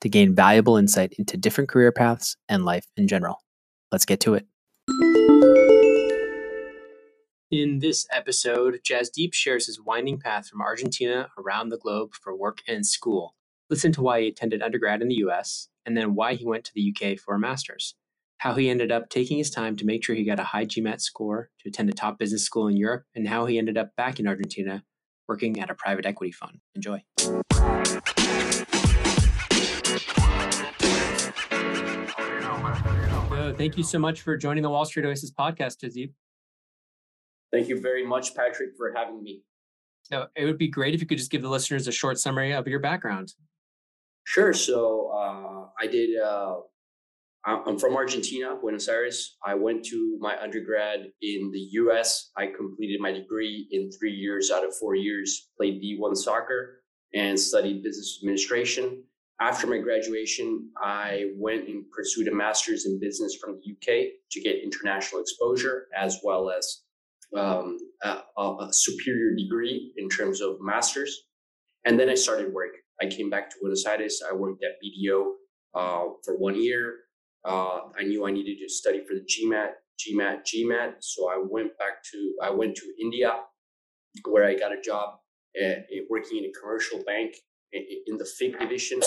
to gain valuable insight into different career paths and life in general. Let's get to it. In this episode, Jasdeep shares his winding path from Argentina around the globe for work and school. Listen to why he attended undergrad in the US, and then why he went to the UK for a master's. How he ended up taking his time to make sure he got a high GMAT score to attend a top business school in Europe, and how he ended up back in Argentina working at a private equity fund. Enjoy. Thank you so much for joining the Wall Street Oasis podcast, Jasdeep. Thank you very much, Patrick, for having me. So it would be great if you could just give the listeners a short summary of your background. Sure. So uh, I did. Uh, I'm from Argentina, Buenos Aires. I went to my undergrad in the U.S. I completed my degree in three years out of four years. Played D1 soccer and studied business administration. After my graduation, I went and pursued a master's in business from the UK to get international exposure as well as um, a, a, superior degree in terms of masters. And then I started work. I came back to Buenos Aires. I worked at BDO uh, for one year. Uh, I knew I needed to study for the GMAT, GMAT, GMAT. So I went back to I went to India, where I got a job at, working in a commercial bank in the FIG division,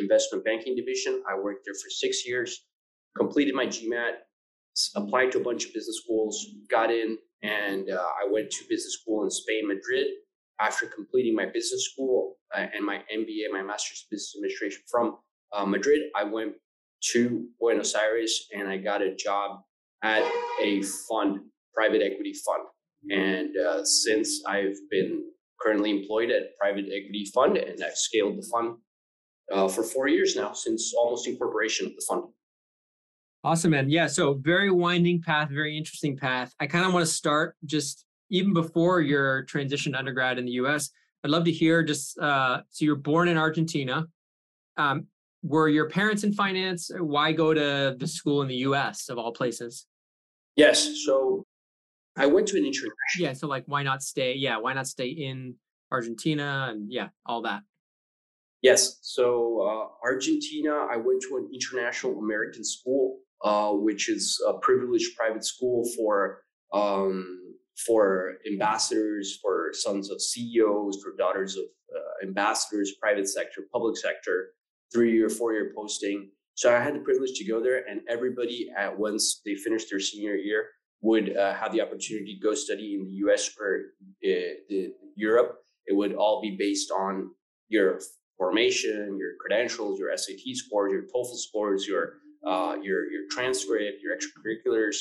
investment banking division. I worked there for six years, completed my GMAT, applied to a bunch of business schools, got in, and uh, I went to business school in Spain, Madrid. After completing my business school uh, and my MBA, my master's in business administration from uh, Madrid, I went to Buenos Aires and I got a job at a fund, private equity fund. And uh, since I've been currently employed at private equity fund, and I've scaled the fund uh, for four years now since almost incorporation of the fund. Awesome, man. Yeah. So very winding path, very interesting path. I kind of want to start just even before your transition to undergrad in the US. I'd love to hear just uh, so you're born in Argentina. Um, were your parents in finance? Why go to the school in the US of all places? Yes. So I went to an international. Yeah. So like, why not stay? Yeah. Why not stay in Argentina and yeah, all that. Yes. So uh, Argentina, I went to an international American school uh, which is a privileged private school for um, for ambassadors, for sons of CEOs, for daughters of uh, ambassadors, private sector, public sector, three year, four year posting. So I had the privilege to go there, and everybody at once they finished their senior year would uh, have the opportunity to go study in the U.S. or uh, Europe. It would all be based on your formation, your credentials, your SAT scores, your TOEFL scores, your uh, your your transcript, your extracurriculars,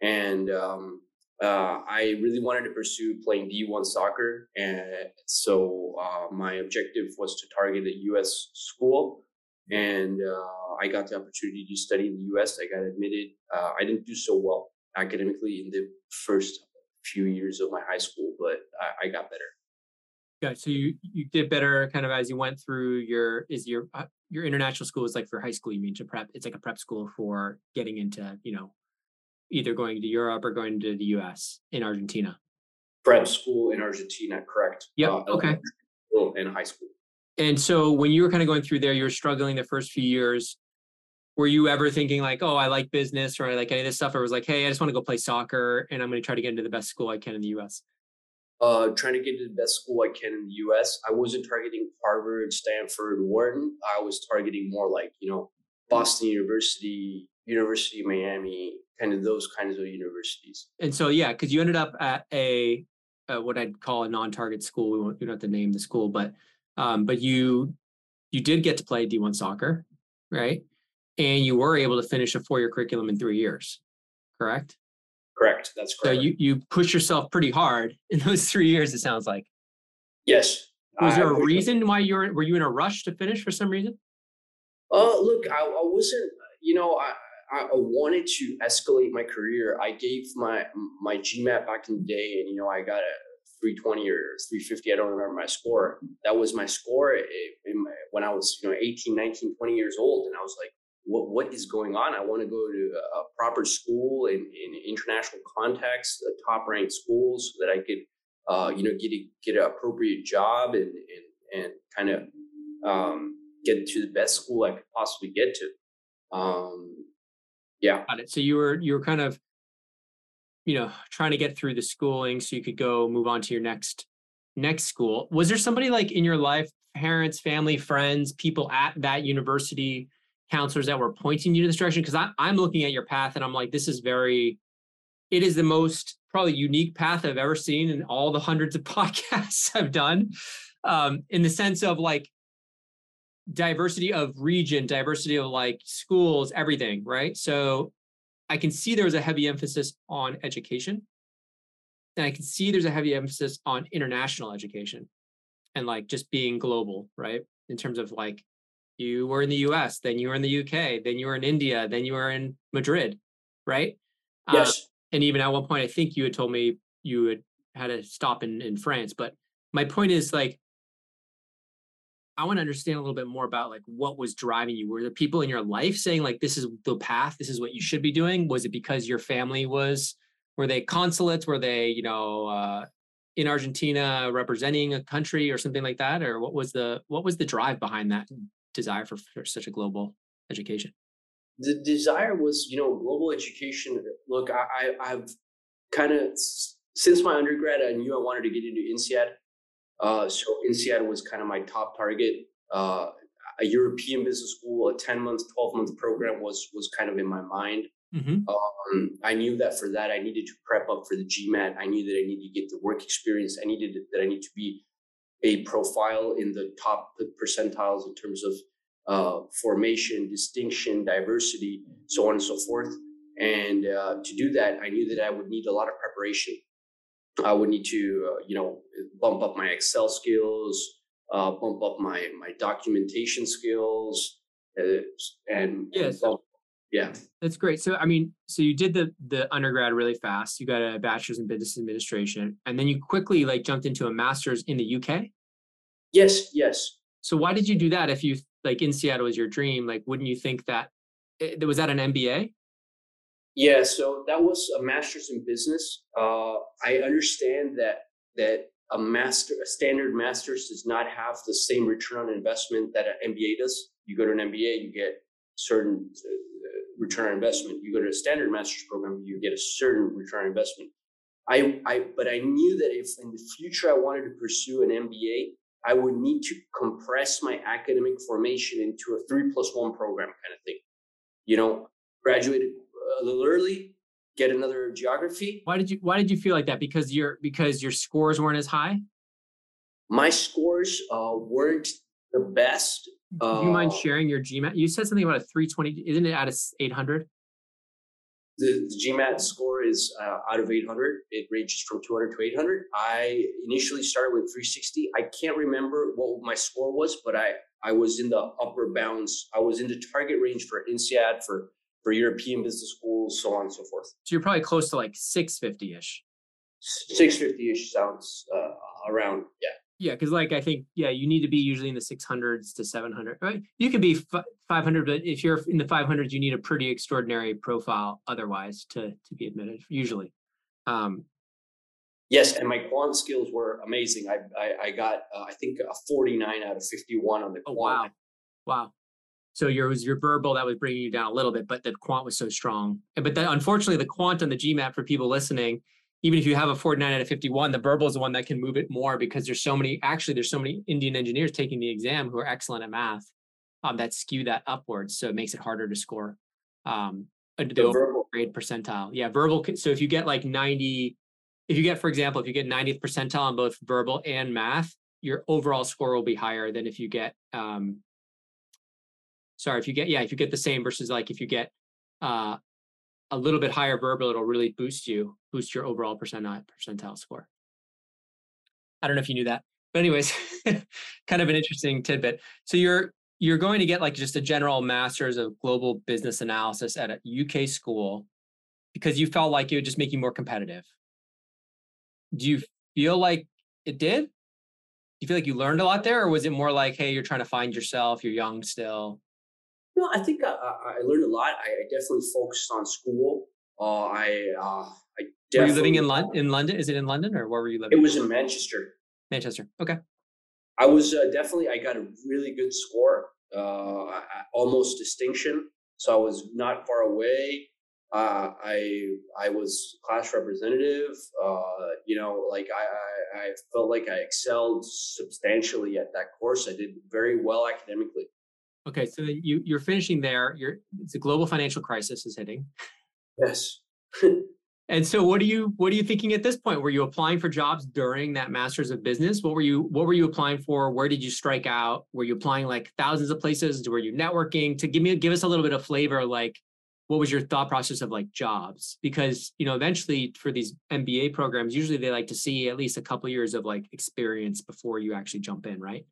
and um, uh, I really wanted to pursue playing D1 soccer, and so uh, my objective was to target a U.S. school, and uh, I got the opportunity to study in the U.S. I got admitted. Uh, I didn't do so well academically in the first few years of my high school, but I, I got better. Yeah, so you you did better kind of as you went through your is your uh, your international school is like for high school you mean to prep it's like a prep school for getting into you know either going to Europe or going to the US in Argentina. Prep school in Argentina, correct? Yeah. Uh, okay. In high school. And so when you were kind of going through there, you were struggling the first few years. Were you ever thinking like, oh, I like business or I like any of this stuff? Or was like, hey, I just want to go play soccer and I'm going to try to get into the best school I can in the US? Uh, trying to get to the best school I can in the US. I wasn't targeting Harvard, Stanford, Wharton. I was targeting more like, you know, Boston University, University of Miami, kind of those kinds of universities. And so, yeah, because you ended up at a uh, what I'd call a non-target school. We, don't have to name the school, but um, but you you did get to play D1 soccer, right? And you were able to finish a four-year curriculum in three years, correct? Correct. That's correct. So you you pushed yourself pretty hard in those three years. It sounds like. Yes. Was there a reason why you were were you in a rush to finish for some reason? Uh, look, I, I wasn't. You know, I I wanted to escalate my career. I gave my my GMAT back in the day, and you know, I got a 320 or 350. I don't remember my score. That was my score my, when I was, you know, 18, 19, 20 years old, and I was like, what what is going on? I want to go to a proper school in, in international context, a top ranked school, so that I could, uh, you know, get a, get an appropriate job and and and kind of um, get to the best school I could possibly get to. Um, yeah. Got it. So you were you were kind of, you know, trying to get through the schooling so you could go move on to your next next school. Was there somebody like in your life, parents, family, friends, people at that university, counselors that were pointing you to this direction? Because I'm looking at your path and I'm like, this is very, it is the most probably unique path I've ever seen in all the hundreds of podcasts I've done. Um, in the sense of like diversity of region, diversity of like schools, everything, right? So I can see there's a heavy emphasis on education. And I can see there's a heavy emphasis on international education and like just being global, right? In terms of like you were in the US, then you were in the UK, then you were in India, then you were in Madrid, right? Yes. Uh, and even at one point, I think you had told me you had had a stop in, in France. But my point is like I want to understand a little bit more about like what was driving you. Were there people in your life saying like this is the path, this is what you should be doing? Was it because your family was were they consulates? Were they, you know, uh, in Argentina representing a country or something like that? Or what was the what was the drive behind that desire for, for such a global education? The desire was, you know, global education. Look, I, I I've kind of since my undergrad, I knew I wanted to get into INSEAD. Uh, so INSEAD was kind of my top target. Uh, a European business school, a 10 month, 12 month program was was kind of in my mind. Mm-hmm. Um, I knew that for that I needed to prep up for the GMAT. I knew that I needed to get the work experience. I needed that I need to be a profile in the top percentiles in terms of uh, formation, distinction, diversity, so on and so forth. And uh, to do that, I knew that I would need a lot of preparation. I would need to, uh, you know, bump up my Excel skills, uh, bump up my my documentation skills, uh, and yeah, so, yeah, that's great. So I mean, so you did the the undergrad really fast. You got a bachelor's in business administration, and then you quickly like jumped into a master's in the UK. Yes, yes. So why did you do that? If you like INSEAD was your dream, like wouldn't you think that it, was that an MBA? Yeah, so that was a master's in business. Uh, I understand that that a master, a standard master's does not have the same return on investment that an MBA does. You go to an MBA, you get certain uh, return on investment. You go to a standard master's program, you get a certain return on investment. I, I, but I knew that if in the future I wanted to pursue an MBA, I would need to compress my academic formation into a three plus one program kind of thing. You know, graduated a little early, get another geography. Why did you Why did you feel like that? Because your because your scores weren't as high. My scores uh, weren't the best. Do you mind uh, sharing your GMAT? You said something about a 320. Isn't it out of 800? The, the GMAT score is uh, out of 800. It ranges from 200 to 800. I initially started with 360. I can't remember what my score was, but I I was in the upper bounds. I was in the target range for INSEAD for for European business schools, so on and so forth. So you're probably close to like 650 ish. 650 ish sounds uh, around, yeah. Yeah, because like I think, yeah, you need to be usually in the 600s to 700. Right? You could be 500, but if you're in the 500s, you need a pretty extraordinary profile otherwise to to be admitted. Usually, um, Yes, and my quant skills were amazing. I I, I got uh, I think a 49 out of 51 on the oh, quant. wow, wow. So your was your verbal that was bringing you down a little bit, but the quant was so strong. But the, unfortunately, the quant on the GMAT for people listening, even if you have a 49 out of 51, the verbal is the one that can move it more because there's so many. Actually, there's so many Indian engineers taking the exam who are excellent at math um, that skew that upwards, so it makes it harder to score. Um, the, the verbal grade percentile. Yeah, verbal. So if you get like 90, if you get, for example, if you get 90th percentile on both verbal and math, your overall score will be higher than if you get um sorry, if you get yeah, if you get the same versus like if you get uh a little bit higher verbal, it'll really boost you, boost your overall percentile percentile score. I don't know if you knew that. But anyways, kind of an interesting tidbit. So you're you're going to get like just a general master's of global business analysis at a UK school because you felt like it would just make you more competitive. Do you feel like it did? Do you feel like you learned a lot there, or was it more like, hey, you're trying to find yourself, you're young still? No, I think I, I learned a lot. I, I definitely focused on school. Uh, I uh, I were you living in London? In London, is it in London or where were you living? It was in Manchester. Manchester. Okay. I was uh, definitely. I got a really good score, uh, almost distinction. So I was not far away. Uh, I I was class representative. Uh, you know, like I, I I felt like I excelled substantially at that course. I did very well academically. Okay, so you you're finishing there. You're it's a global financial crisis is hitting. Yes. and so what are you what are you thinking at this point? Were you applying for jobs during that masters of business? What were you what were you applying for? Where did you strike out? Were you applying like thousands of places? Were you networking? To give me give us a little bit of flavor like what was your thought process of like jobs because you know eventually for these mba programs usually they like to see at least a couple years of like experience before you actually jump in right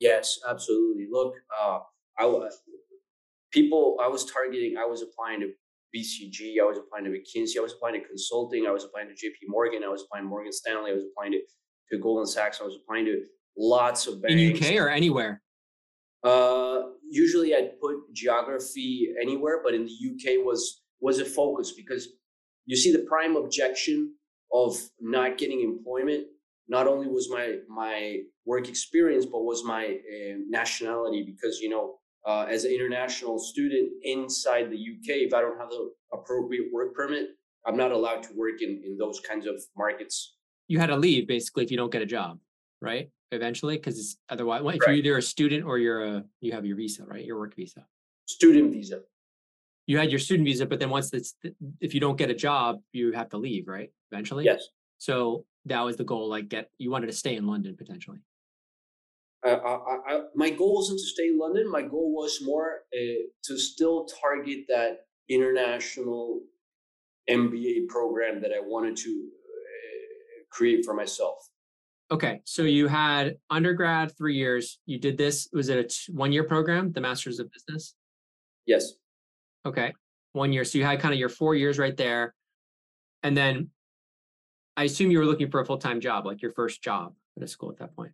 yes absolutely look uh, I was people I was targeting. I was applying to BCG. I was applying to McKinsey. I was applying to consulting. I was applying to JP Morgan. I was applying to Morgan Stanley. I was applying to, to Goldman Sachs. I was applying to lots of banks. In UK or anywhere? Uh, usually I'd put geography anywhere, but in the UK was was a focus because you see the prime objection of not getting employment not only was my my work experience but was my uh, nationality because you know uh, as an international student inside the UK, if I don't have the appropriate work permit, I'm not allowed to work in, in those kinds of markets. You had to leave basically if you don't get a job, right? Eventually, because otherwise, well, if right. you're either a student or you're a you have your visa, right? Your work visa. Student visa. You had your student visa, but then once that's if you don't get a job, you have to leave, right? Eventually. Yes. So that was the goal. Like, get you wanted to stay in London potentially. I, I, my goal wasn't to stay in London. My goal was more uh, to still target that international MBA program that I wanted to uh, create for myself. Okay, so you had undergrad three years. You did this. Was it a t- one-year program, the Masters of Business? Yes. Okay, one year. So you had kind of your four years right there, and then I assume you were looking for a full-time job, like your first job at a school at that point.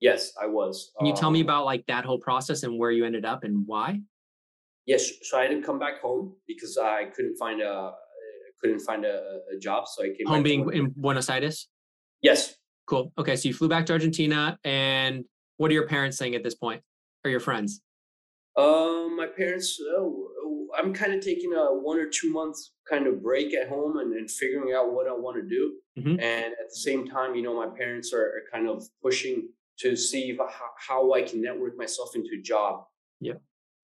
Yes, I was. Can you tell me um about like that whole process and where you ended up and why? Yes, so I had to come back home because I couldn't find a couldn't find a, a job, so I came home being home. in Buenos Aires. Yes. Cool. Okay, so you flew back to Argentina, and what are your parents saying at this point, or your friends? Um, my parents. Oh, I'm kind of taking a one or two months kind of break at home and, and figuring out what I want to do. Mm-hmm. And at the same time, you know, my parents are, are kind of pushing to see how, how I can network myself into a job. Yeah.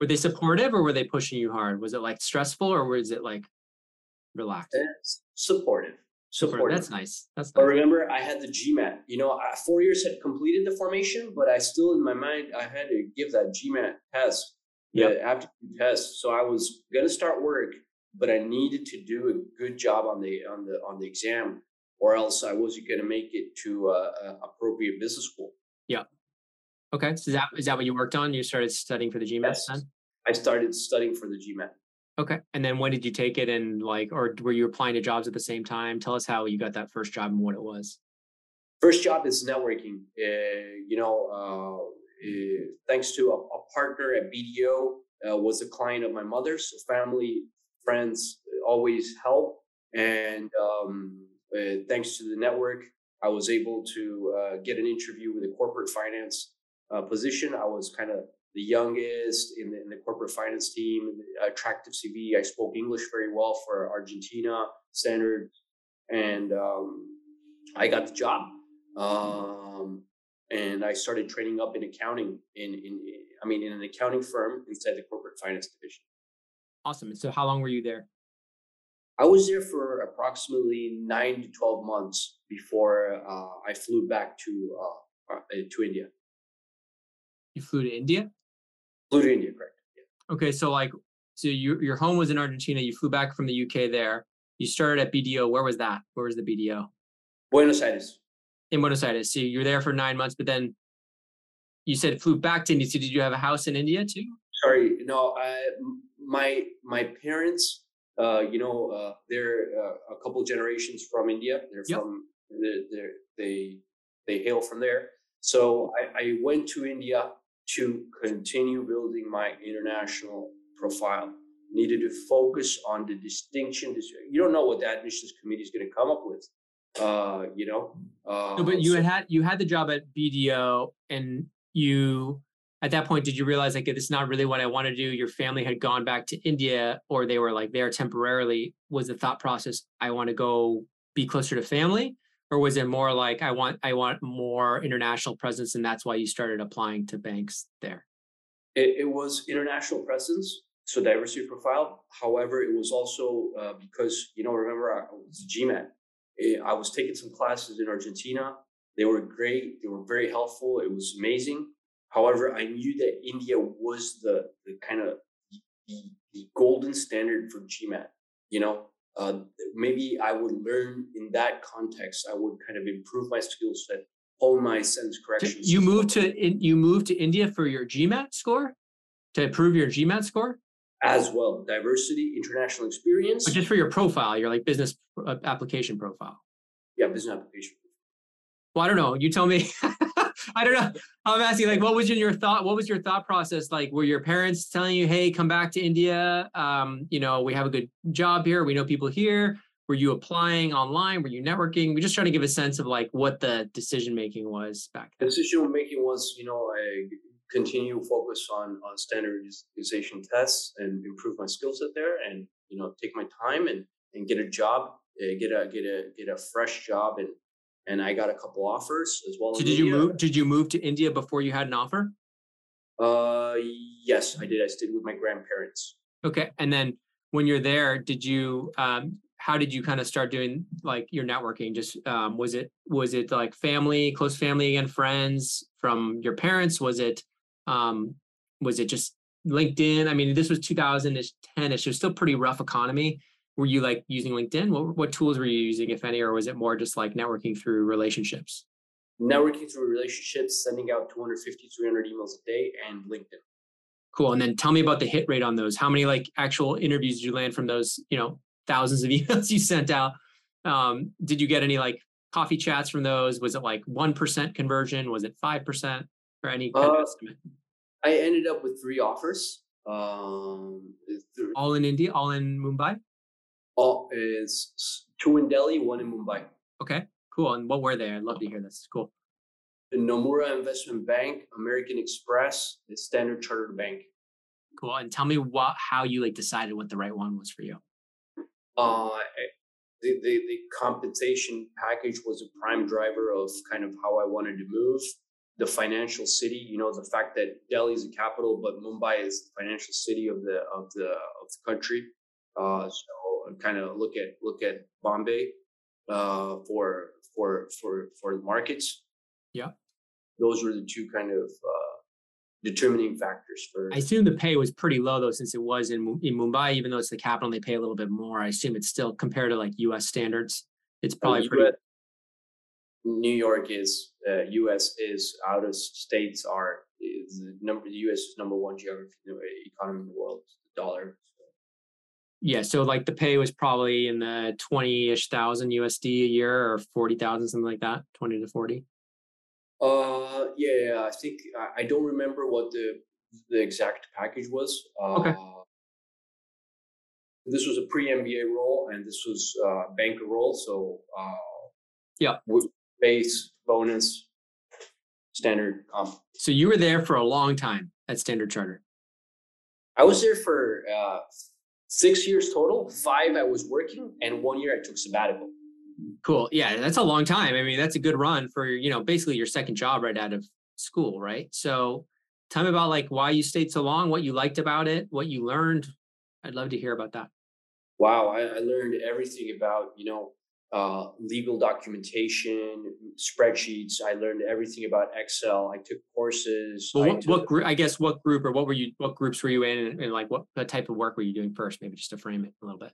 Were they supportive or were they pushing you hard? Was it like stressful or was it like relaxed? It's supportive. Supportive. That's nice. That's nice. But remember, I had the GMAT. You know, four years had completed the formation, but I still, in my mind, I had to give that GMAT test, yeah, aptitude test. So I was gonna start work, but I needed to do a good job on the on the on the exam, or else I wasn't gonna make it to a appropriate business school. Yeah. Okay. So is that is that what you worked on? You started studying for the GMAT yes. then? I started studying for the GMAT. Okay. And then when did you take it and like or were you applying to jobs at the same time? Tell us how you got that first job and what it was. First job is networking. Uh, you know, uh, uh, thanks to a, a, partner at BDO uh, was a client of my mother's. So family, friends always help. And um, uh, thanks to the network, I was able to uh, get an interview with a corporate finance uh, position. I was kind of the youngest in the, in the corporate finance team, attractive CV. I spoke English very well for Argentina standard, and um, I got the job. Um, and I started training up in accounting in, in I mean in an accounting firm inside the corporate finance division. Awesome. And So how long were you there? I was there for approximately nine to twelve months before uh, I flew back to uh, uh, to India. You flew to India. Flew to India, correct? Yeah. Okay, so like, so you, your home was in Argentina. You flew back from the UK there. You started at BDO. Where was that? Where was the BDO? Buenos Aires. In Buenos Aires. So you were there for nine months, but then you said flew back to India. So did you have a house in India too? Sorry, no. I, my my parents uh, you know, uh, they're uh, a couple generations from India. They're yep. from they're, they're, they they hail from there. So I, I went to India to continue building my international profile. Needed to focus on the distinction. You don't know what the admissions committee is going to come up with. Uh, you know. no, but you so, had you had the job at BDO, and you at that point did you realize like this is not really what i want to do? Your family had gone back to india or they were like there temporarily. Was the thought process i want to go be closer to family or was it more like i want i want more international presence and that's why you started applying to banks there? It, it was international presence so diversity profile. However it was also uh, because you know remember i was gmat eh, i was taking some classes in argentina. They were great. They were very helpful. It was amazing However, I knew that India was the, the kind of the, the golden standard for GMAT. You know, uh, maybe I would learn in that context. I would kind of improve my skill set, hone my sentence correction. You moved to in, you moved to India for your GMAT score to improve your GMAT score as well. Diversity, international experience, but just for your profile, your like business uh, application profile. Yeah, business application. Well, I don't know. You tell me. I don't know. I'm asking, like, what was in your thought? What was your thought process like? Were your parents telling you, "Hey, come back to India"? Um, you know, we have a good job here. We know people here. Were you applying online? Were you networking? We're just trying to give a sense of like what the decision making was back then. The decision making was, you know, I continue focus on on standardization tests and improve my skill set there, and you know, take my time and and get a job, uh, get a get a get a fresh job and and I got a couple offers as well. So did you move? Did you move to India before you had an offer? Uh, yes, I did. I stayed with my grandparents. Okay, and then when you're there, did you? Um, how did you kind of start doing like your networking? Just um, was it was it like family, close family and friends from your parents? Was it um, was it just LinkedIn? I mean, this was 2010ish. It was still pretty rough economy were you like using LinkedIn? What what tools were you using, if any, or was it more just like networking through relationships? Networking through relationships, sending out 250, 300 emails a day, and LinkedIn. Cool. And then tell me about the hit rate on those. How many like actual interviews did you land from those? You know, thousands of emails you sent out. Um, did you get any like coffee chats from those? Was it like one percent conversion? Was it five percent or any kind uh, of estimate? I ended up with three offers. Um, all in India, all in Mumbai. Oh, is two in Delhi, one in Mumbai. Okay, cool. And what were they? I'd love to hear this. Cool. The Nomura Investment Bank, American Express, the Standard Chartered Bank. Cool. And tell me what how you like decided what the right one was for you. Uh, the, the the compensation package was a prime driver of kind of how I wanted to move. The financial city, you know, the fact that Delhi is the capital, but Mumbai is the financial city of the of the of the country. Uh, so kind of look at look at Bombay uh, for for for for the markets. Yeah, those were the two kind of uh, determining factors for. I assume the pay was pretty low though, since it was in in Mumbai. Even though it's the capital, and they pay a little bit more. I assume it's still compared to like U.S. standards. It's uh, probably pretty. New York is uh, U.S. is out of states are is number the U.S. is number one geography economy in the world. The dollar yeah, so like the pay was probably in the twenty ish thousand USD a year or forty thousand, something like that, twenty to forty. Uh, yeah, I think I don't remember what the the exact package was. Uh, okay. This was a pre MBA role, and this was uh, banker role. So uh, yeah, base bonus, standard comp. So you were there for a long time at Standard Charter. I was there for uh, six years total. Five I was working, and one year I took sabbatical. Cool. Yeah, that's a long time. I mean, that's a good run for you know basically your second job right out of school, right? So, tell me about like why you stayed so long, what you liked about it, what you learned. I'd love to hear about that. Wow, I, I learned everything about you know uh, legal documentation, spreadsheets. I learned everything about Excel. I took courses. Well, what, took, what group? I guess what group or what were you? What groups were you in, and, and like what, what type of work were you doing first? Maybe just to frame it a little bit.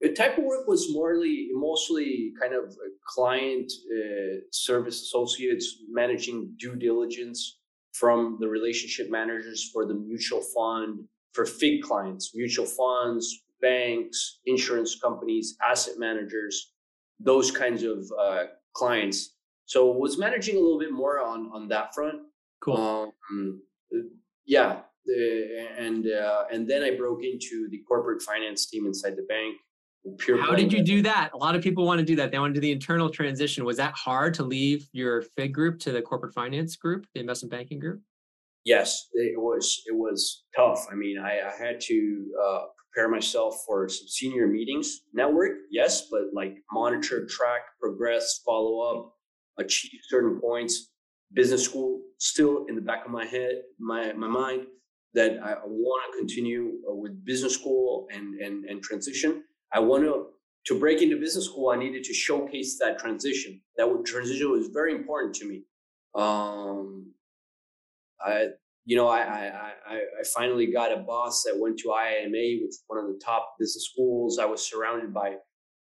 The type of work was morely, mostly kind of client uh, service associates managing due diligence from the relationship managers for the mutual fund for FIG clients, mutual funds, banks, insurance companies, asset managers, those kinds of uh, clients. So was managing a little bit more on on that front. Cool. Um, yeah, and uh, and then I broke into the corporate finance team inside the bank Pure How did you do that? A lot of people want to do that. They want to do the internal transition. Was that hard to leave your FIG group to the corporate finance group, the investment banking group? Yes, it was. It was tough. I mean, I, I had to uh, prepare myself for some senior meetings. Network, yes, but like monitor, track, progress, follow up, achieve certain points. Business school still in the back of my head, my my mind that I want to continue uh, with business school and and and transition I want to to break into business school. I needed to showcase that transition. That transition was very important to me. Um, I you know I, I I finally got a boss that went to IIMA, which is one of the top business schools. I was surrounded by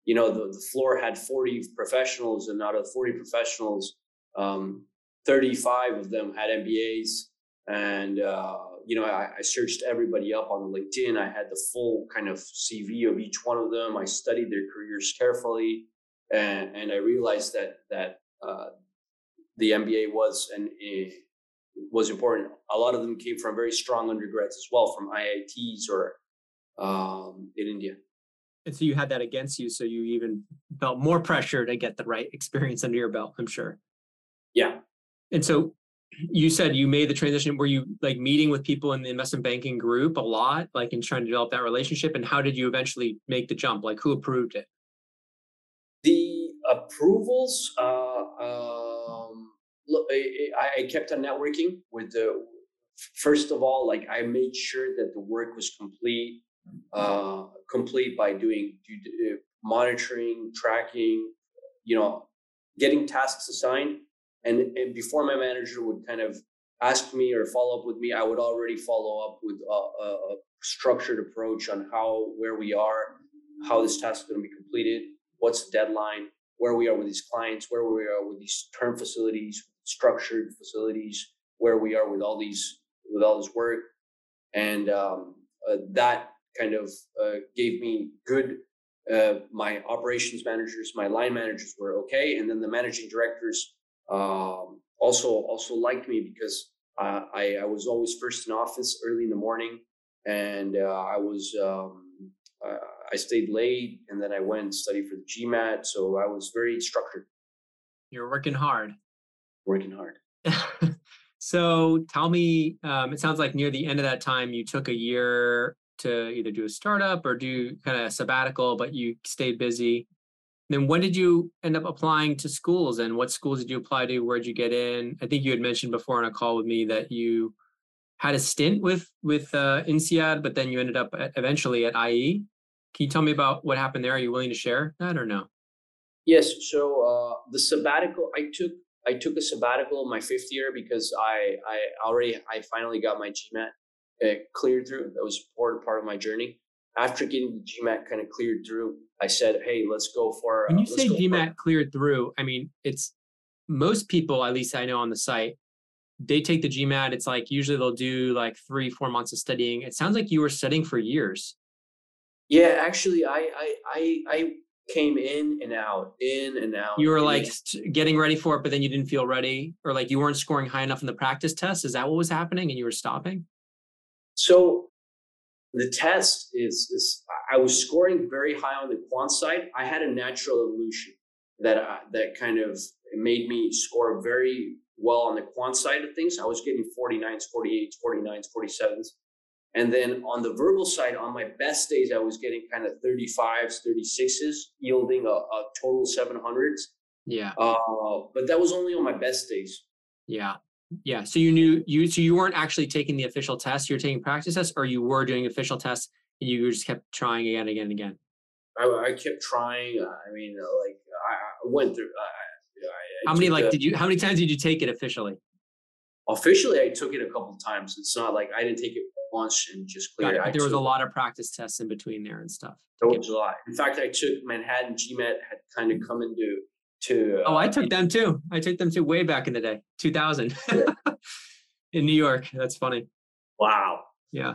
you know the, the floor had 40 professionals and out of 40 professionals um, 35 of them had mbas and uh, you know, I, I, searched everybody up on LinkedIn. I had the full kind of CV of each one of them. I studied their careers carefully, and, and I realized that that uh, the MBA was and was important. A lot of them came from very strong undergrads as well, from IITs or um, in India. And so you had that against you, so you even felt more pressure to get the right experience under your belt. I'm sure. Yeah. And so you said you made the transition were you like meeting with people in the investment banking group a lot like in trying to develop that relationship and how did you eventually make the jump like who approved it the approvals uh, look I, kept on networking with the first of all like i made sure that the work was complete uh, complete by doing uh, monitoring tracking you know getting tasks assigned. And, and before my manager would kind of ask me or follow up with me, I would already follow up with a, a structured approach on how, where we are, how this task is going to be completed, what's the deadline, where we are with these clients, where we are with these term facilities, structured facilities, where we are with all these with all this work, and um, uh, that kind of uh, gave me good. Uh, my operations managers, my line managers were okay, and then the managing directors um, also also liked me because I, I was always first in office early in the morning, and uh, I was um, uh, I stayed late, and then I went and studied for the GMAT. So I was very structured. You're working hard. Working hard. so tell me, um, it sounds like near the end of that time, you took a year to either do a startup or do kind of a sabbatical, but you stayed busy then when did you end up applying to schools and what schools did you apply to where'd you get in i think you had mentioned before on a call with me that you had a stint with with uh, INSEAD, but then you ended up at, eventually at IE. Can you tell me about what happened there? Are you willing to share that or no? Yes. So uh, the sabbatical I took, I took a sabbatical my fifth year because I I already I finally got my GMAT uh, cleared through. That was important part of my journey. After getting the GMAT kind of cleared through, I said, "Hey, let's go for." When you uh, say GMAT for- cleared through, I mean it's most people, at least I know on the site, they take the GMAT. It's like usually they'll do like three, four months of studying. It sounds like you were studying for years. Yeah, actually, I I I, I came in and out, in and out. You were like getting ready for it, but then you didn't feel ready, or like you weren't scoring high enough in the practice test. Is that what was happening, and you were stopping? So the test is is I was scoring very high on the quant side. I had a natural evolution that uh, that kind of made me score very well on the quant side of things. I was getting 49s, 48s, 49s, 47s. And then on the verbal side, on my best days, I was getting kind of 35s, 36s, yielding a, a total 700s. Yeah. Uh, but that was only on my best days. Yeah. Yeah. So you knew you so you weren't actually taking the official test. You're taking practice tests, or you were doing official tests and You just kept trying again, and again, and again. I, I kept trying. I mean, like I, I went through. I, how many like did you? How many times did you take it officially? Officially, I took it a couple times. It's not like I didn't take it once and just clear it. There was a lot of practice tests in between there and stuff. There was a lot. In fact, I took Manhattan GMAT had kind of come into to. Uh, oh, I took them too. I took them too way back in the day, 2000, yeah. in New York. That's funny. Wow. Yeah.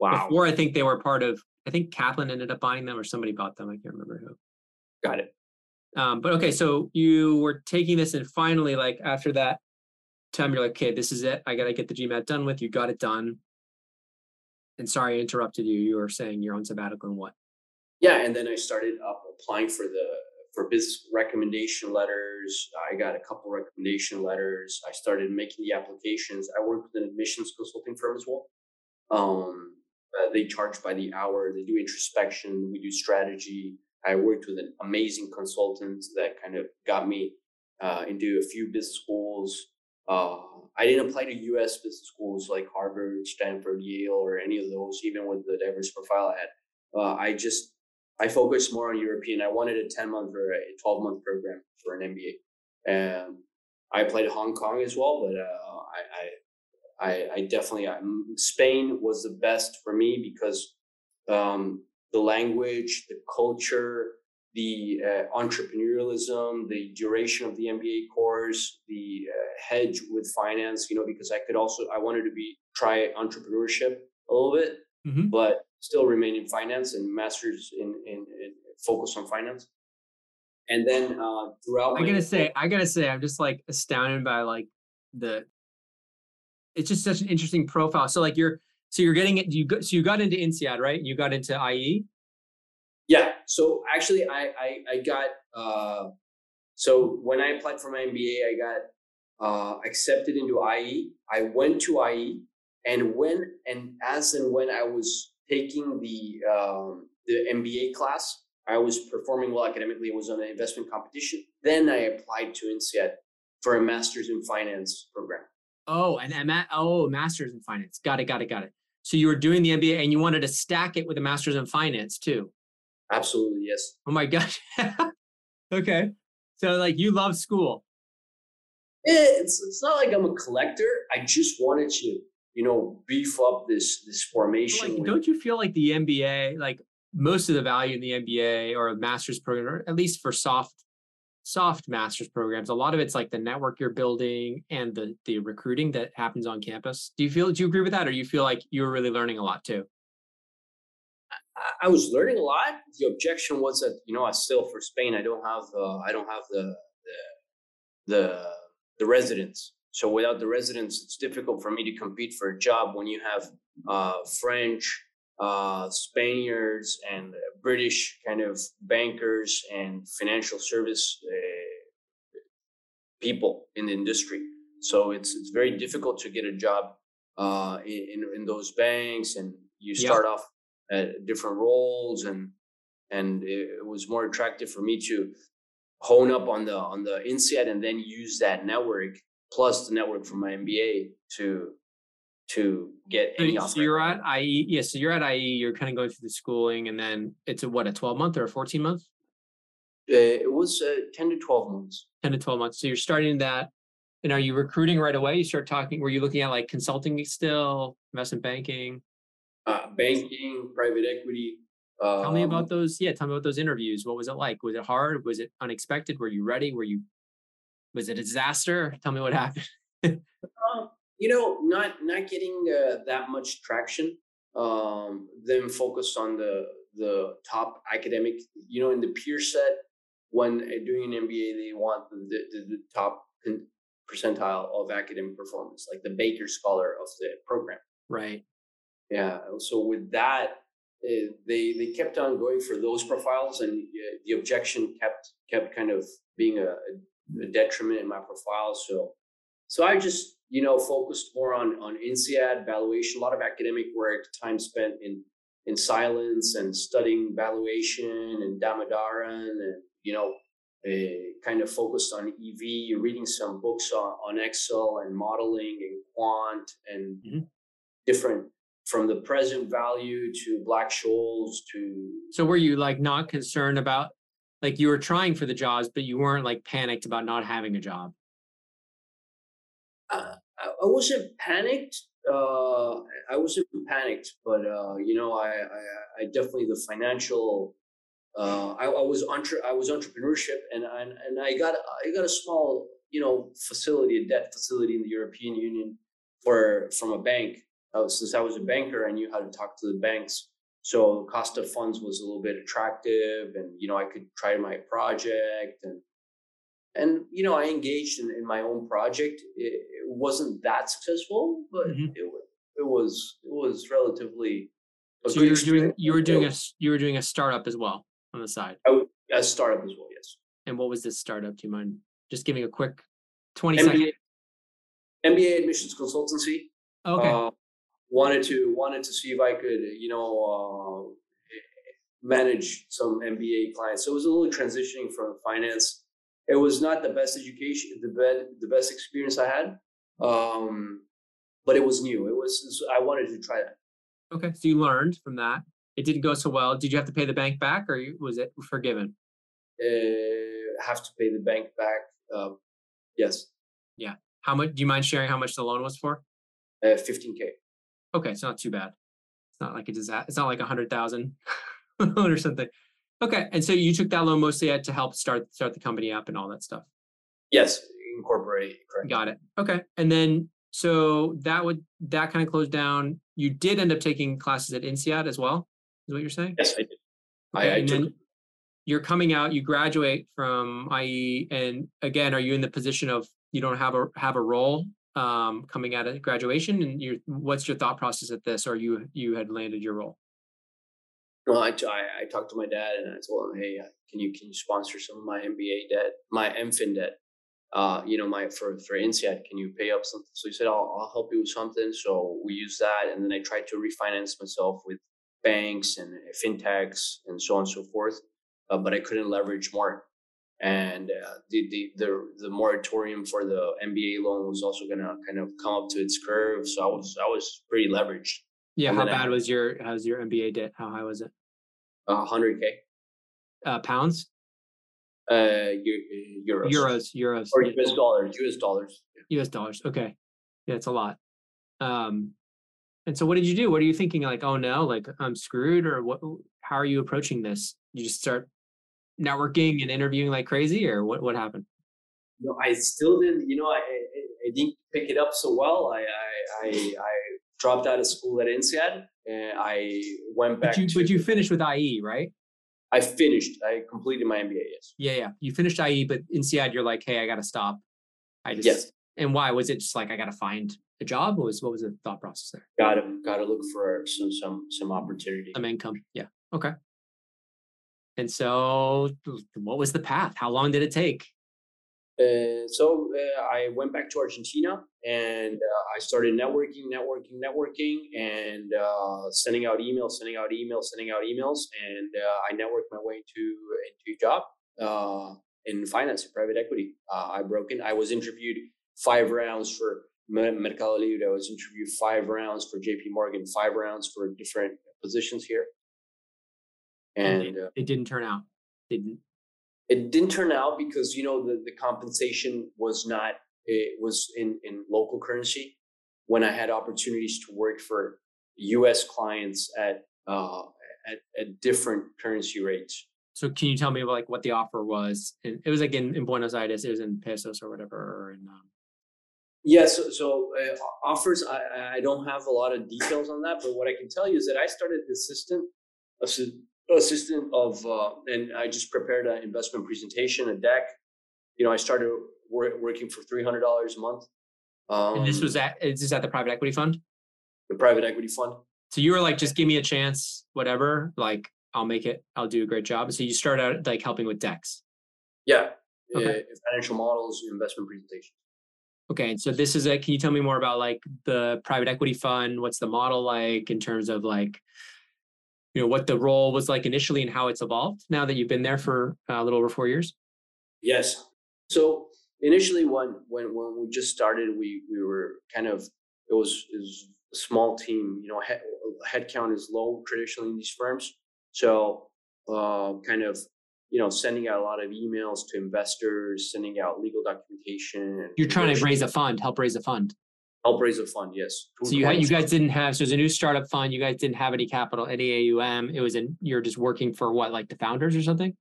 Wow. Before I think they were part of. I think Kaplan ended up buying them, or somebody bought them. I can't remember who. Got it. Um, but okay, so you were taking this, and finally, like after that time, you're like, okay, this is it. I got to get the GMAT done with. You got it done. And sorry, I interrupted you. You were saying you're on sabbatical and what? Yeah, and then I started up applying for the for business recommendation letters. I got a couple recommendation letters. I started making the applications. I worked with an admissions consulting firm as well. Um, uh, they charge by the hour. They do introspection. We do strategy. I worked with an amazing consultant that kind of got me uh, into a few business schools. Uh, I didn't apply to U.S. business schools like Harvard, Stanford, Yale, or any of those, even with the diverse profile I had. Uh, I just I focused more on European. I wanted a 10 month or a 12 month program for an MBA. And I applied to Hong Kong as well, but uh, I, I, I, definitely, um, Spain was the best for me because um, the language, the culture, the uh, entrepreneurialism, the duration of the MBA course, the uh, hedge with finance, you know, because I could also, I wanted to be, try entrepreneurship a little bit, mm-hmm. but still remain in finance and masters in, in, in focus on finance. And then uh, throughout, I gotta say, I gotta say, I'm just like astounded by like the. It's just such an interesting profile. So like you're, so you're getting it. You go, so you got into INSEAD, right? You got into IE. Yeah. So actually, I I, I got. Uh, so when I applied for my MBA, I got uh, accepted into IE. I went to IE, and when and as and when I was taking the um, the MBA class. I was performing well academically. It was on an investment competition. Then I applied to INSEAD for a master's in finance program. Oh, and oh, master's in finance. Got it. Got it. Got it. So you were doing the MBA and you wanted to stack it with a master's in finance too. Absolutely, yes. Oh my gosh. okay. So like you love school. Eh, it's it's not like I'm a collector. I just wanted to you know beef up this this formation. Like, don't you feel like the MBA, like most of the value in the MBA or a master's program, or at least for soft soft master's programs, a lot of it's like the network you're building and the the recruiting that happens on campus. Do you feel do you agree with that, or you feel like you're really learning a lot too? I was learning a lot. The objection was that you know, I still for Spain, I don't have uh, I don't have the the the, the residence so without the residents, it's difficult for me to compete for a job when you have uh, French, uh, Spaniards, and British kind of bankers and financial service uh, people in the industry. So it's it's very difficult to get a job uh, in in those banks, and you start off at different roles, and and it was more attractive for me to hone up on the on the INSEAD and then use that network plus the network from my MBA to to get any so, so you're at IE yeah so you're at IE you're kind of going through the schooling and then it's a what a 12 month or a 14 month? Uh, it was uh, 10 to 12 months. 10 to 12 months so you're starting that and are you recruiting right away? You start talking were you looking at like consulting still investment banking uh, banking private equity um, tell me about um those yeah tell me about those interviews what was it like was it hard was it unexpected were you ready were you was it a disaster? Tell me what happened. uh, you know, not not getting uh, that much traction. Um, them focused on the the top academic. You know, in the peer set, when uh, doing an MBA, they want the, the, the top percentile of academic performance, like the Baker Scholar of the program. Right. Yeah. So with that, uh, they they kept on going for those profiles, and uh, the objection kept kept kind of being a, a detriment in my profile. So, so I just you know focused more on on INSEAD valuation, a lot of academic work, time spent in in silence and studying valuation and Damodaran, and you know, kind of focused on EV, reading some books on, on Excel and modeling and quant and mm-hmm. different from the present value to Black-Scholes to. So were you like not concerned about like you were trying for the jobs, but you weren't like panicked about not having a job? Uh, I wasn't panicked. Uh, I wasn't panicked, but uh, you know, I, I, I definitely the financial. Uh, I, I was entre- I was entrepreneurship, and and and I got I got a small you know facility, a debt facility in the European Union for from a bank. Uh, since I was a banker, I knew how to talk to the banks. So cost of funds was a little bit attractive, and you know I could try my project and and you know i engaged in, in my own project. It, it wasn't that successful but mm-hmm. it, it was it was relatively so you were doing you were doing a you were doing a startup as well on the side? I, a startup as well yes. And what was this startup? Do you mind just giving a quick 20 MBA, second? Mba admissions consultancy. Okay. Uh, wanted to wanted to see if i could you know uh, manage some mba clients so it was a little transitioning from finance it was not the best education, the best, the best experience I had. Um, but it was new. It was, I wanted to try that. Okay. So you learned from that. It didn't go so well. Did you have to pay the bank back or was it forgiven? Uh, have to pay the bank back. Uh, yes. Yeah. How much, do you mind sharing how much the loan was for? Uh, 15K. Okay. It's not too bad. It's not like a disaster. It's not like a hundred thousand or something. Okay, and so you took that loan mostly to help start start the company up and all that stuff. Yes, incorporate. Correct. Got it. Okay, and then so that would that kind of closed down. You did end up taking classes at INSEAD as well. Is what you're saying? Yes, I did. Okay, I, I and took- then you're coming out. You graduate from IE, and again, are you in the position of you don't have a have a role um, coming out of graduation? And you, what's your thought process at this? Or you you had landed your role? Well, I, I, I, talked to my dad and I told him, hey, uh, can you can you sponsor some of my MBA debt, my MFin debt? Uh, you know, my for for INSEAD, can you pay up something? So he said, I'll, I'll help you with something. So we used that, and then I tried to refinance myself with banks and fintechs and so on and so forth, uh, but I couldn't leverage more. And uh, the, the the the moratorium for the MBA loan was also going to kind of come up to its curve, so I was I was pretty leveraged. Yeah, and how bad I, was your how's your MBA debt? How high was it? hundred k. Uh, pounds. Uh, euros. Euros. Euros. Or US dollars. US dollars. US dollars. Okay. Yeah, it's a lot. Um, and so what did you do? What are you thinking? Like, oh no, like I'm screwed, or what? How are you approaching this? You just start networking and interviewing like crazy, or what? What happened? No, I still didn't. You know, I I, I didn't pick it up so well. I I I, I dropped out of school at INSEAD and I went back. But you, to, but you finished with IE, right? I finished. I completed my MBA. Yes. Yeah, yeah. You finished IE, but INSEAD, you're like, hey, I got to stop. I just. Yes. And why was it just like I got to find a job? What was what was the thought process there? Got to got to look for some some some opportunity. Some income. Yeah. Okay. And so, what was the path? How long did it take? Uh, so uh, I went back to Argentina and uh, I started networking, networking, networking, and uh, sending out emails, sending out emails, sending out emails, and uh, I networked my way into into a job uh, in finance, in private equity. I broke in. I was interviewed five rounds for Mercado Libre. I was interviewed five rounds for J.P. Morgan, five rounds for different positions here, and, and it, it didn't turn out. Didn't. It didn't turn out because you know the, the compensation was not it was in in local currency. When i had opportunities to work for us clients at uh at, at different currency rates. So can you tell me like what the offer was? And it was like in, in buenos aires it was in pesos or whatever or in um... yeah so, so uh, offers I, I don't have a lot of details on that but what i can tell you is that i started the assistant assistant of, uh, and I just prepared an investment presentation, a deck. You know, I started wor- working for three hundred dollars a month. Um, and this was um at is this at the private equity fund? The private equity fund. So you were like, just give me a chance, whatever. Like, I'll make it. I'll do a great job. So you start out like helping with decks. Yeah, okay. uh, financial models, investment presentations. Okay, and so this is a. Can you tell me more about like the private equity fund? What's the model like in terms of like you know what the role was like initially and how it's evolved now that you've been there for uh, a little over four years yes so initially when when when we just started we we were kind of it was, it was small team. You know, head, headcount is low traditionally in these firms, so uh, kind of you know sending out a lot of emails to investors, sending out legal documentation. You're trying to raise a fund, help raise a fund. Help raise a fund, yes. So you had, you guys didn't have so it was a new startup fund. You guys didn't have any capital, any AUM. It was in you're just working for what, like the founders or something?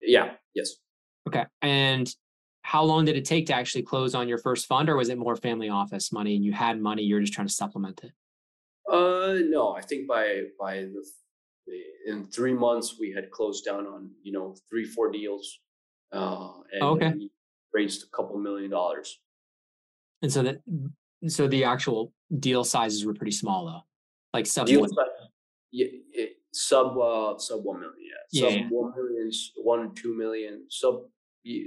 Yeah. Yes. Okay. And how long did it take to actually close on your first fund, or was it more family office money and you had money, you're just trying to supplement it? Uh, no, I think by by the in three months we had closed down on you know three four deals, uh, and okay. raised a couple million dollars. And so that so the actual deal sizes were pretty small though, like sub deal one. Size, yeah, it, sub uh, sub one million, yeah, sub yeah. one million, one two million, sub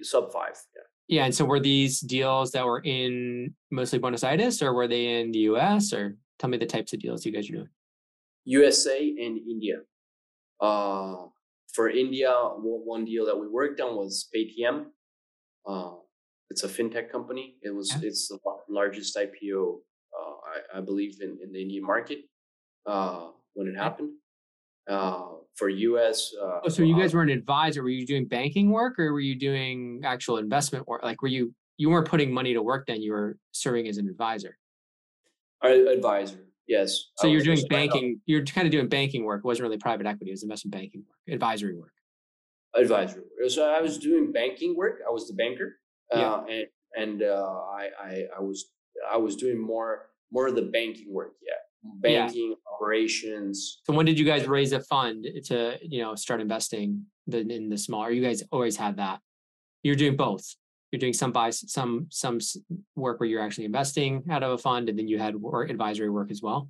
sub five, yeah. Yeah, and so were these deals that were in mostly Buenos Aires, or were they in the U.S. or tell me the types of deals you guys are doing? USA and India. Uh, for India, one deal that we worked on was Paytm. Uh, it's a fintech company. It was yeah. it's the largest IPO, uh, I, I, believe, in, in the Indian market uh, when it happened. Uh, for US. Uh, oh, so you guys were an advisor. Were you doing banking work, or were you doing actual investment work? Like, were you you weren't putting money to work then? You were serving as an advisor. Advisor, yes. So you're doing banking. You're kind of doing banking work. It wasn't really private equity. It was investment banking work, advisory work. Advisory. So I was doing banking work. I was the banker yeah. Uh, and and uh, I, I I was I was doing more more of the banking work. Yeah, banking yeah. operations. So when did you guys raise a fund to you know start investing in the small? Or you guys always had that? You're doing both. You're doing some buy some some work where you're actually investing out of a fund, and then you had work, advisory work as well.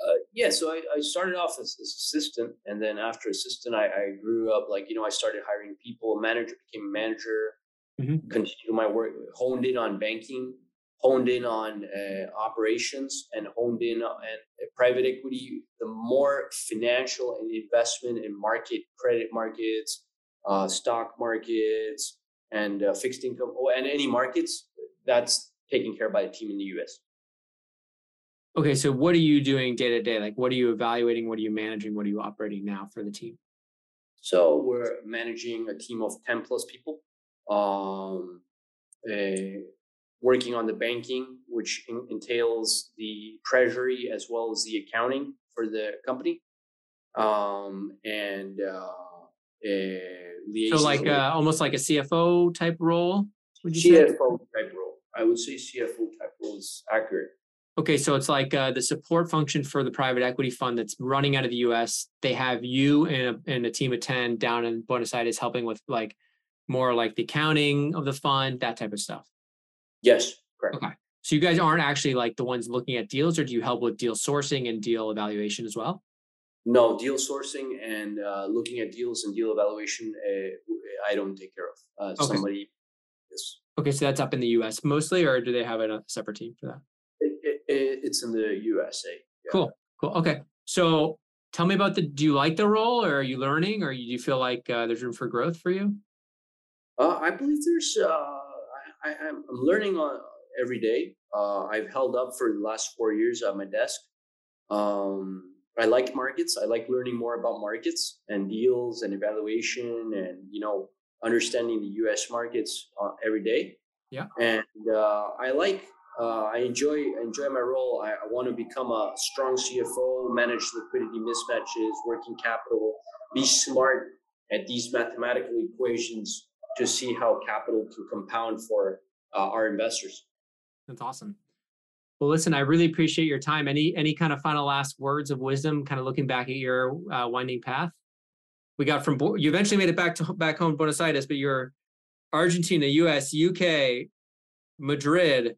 Uh, yeah, so I, I, started off as, as, assistant, and then after assistant, I, I, grew up. Like you know, I started hiring people. Manager became manager mm-hmm. continue my work, honed in on banking, honed in on uh, operations, and honed in on uh, private equity. The more financial and investment in market, credit markets, uh, stock markets, and uh, fixed income, oh, and any markets, that's taken care of by the team in the US. Okay, so what are you doing day to day? Like, what are you evaluating? What are you managing? What are you operating now for the team? So we're managing a team of 10 plus people um, uh, working on the banking, which in, entails the treasury as well as the accounting for the company, um, and uh, so like uh, almost like a CFO type role. Would you CFO say? type role? I would say CFO type role is accurate. Okay, so it's like uh, the support function for the private equity fund that's running out of the U.S. They have you and a, and a team of ten down in Buenos Aires helping with like more like the accounting of the fund, that type of stuff? Yes, correct. Okay. So you guys aren't actually like the ones looking at deals, or do you help with deal sourcing and deal evaluation as well? No, deal sourcing and uh, looking at deals and deal evaluation, uh, I don't take care of. Uh, okay. Somebody, yes. Okay, so that's up in the U.S. mostly, or do they have a separate team for that? It, it, it's in the USA. Yeah. Cool, cool. Okay, so tell me about the. Do you like the role, or are you learning, or do you feel like uh, there's room for growth for you? Uh, I believe there's. Uh, I, am learning on every day. Uh, I've held up for the last four years at my desk. Um, I like markets. I like learning more about markets and deals and evaluation and you know understanding the U.S. markets uh, every day. Yeah. And uh, I like. Uh, I enjoy enjoy my role. I, I want to become a strong CFO, manage liquidity mismatches, working capital, be smart at these mathematical equations to see how capital can compound for uh, our investors. That's awesome. Well, listen, I really appreciate your time. Any any kind of final last words of wisdom, kind of looking back at your uh, winding path? We got from you eventually made it back to back home, Buenos Aires, but you're Argentina, U.S., U.K., Madrid,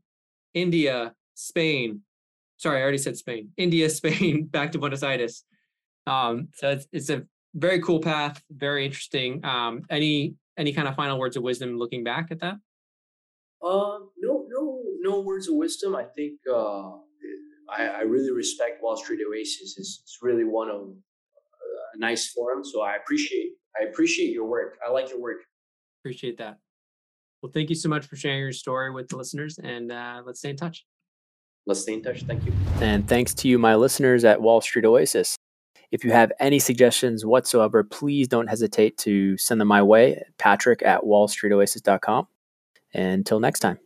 India, Spain. Sorry, I already said Spain. India, Spain, back to Buenos Aires. Um, so it's it's a very cool path, very interesting. Um, any any kind of final words of wisdom looking back at that? Uh, no, no, no words of wisdom. I think uh, I, I really respect Wall Street Oasis. It's, it's really one of uh, a nice forum. So I appreciate I appreciate your work. I like your work. Appreciate that. Well, thank you so much for sharing your story with the listeners, and uh, let's stay in touch. let's stay in touch. Thank you. And thanks to you, my listeners at Wall Street Oasis. If you have any suggestions whatsoever, please don't hesitate to send them my way, patrick at wallstreetoasis.com. Until next time.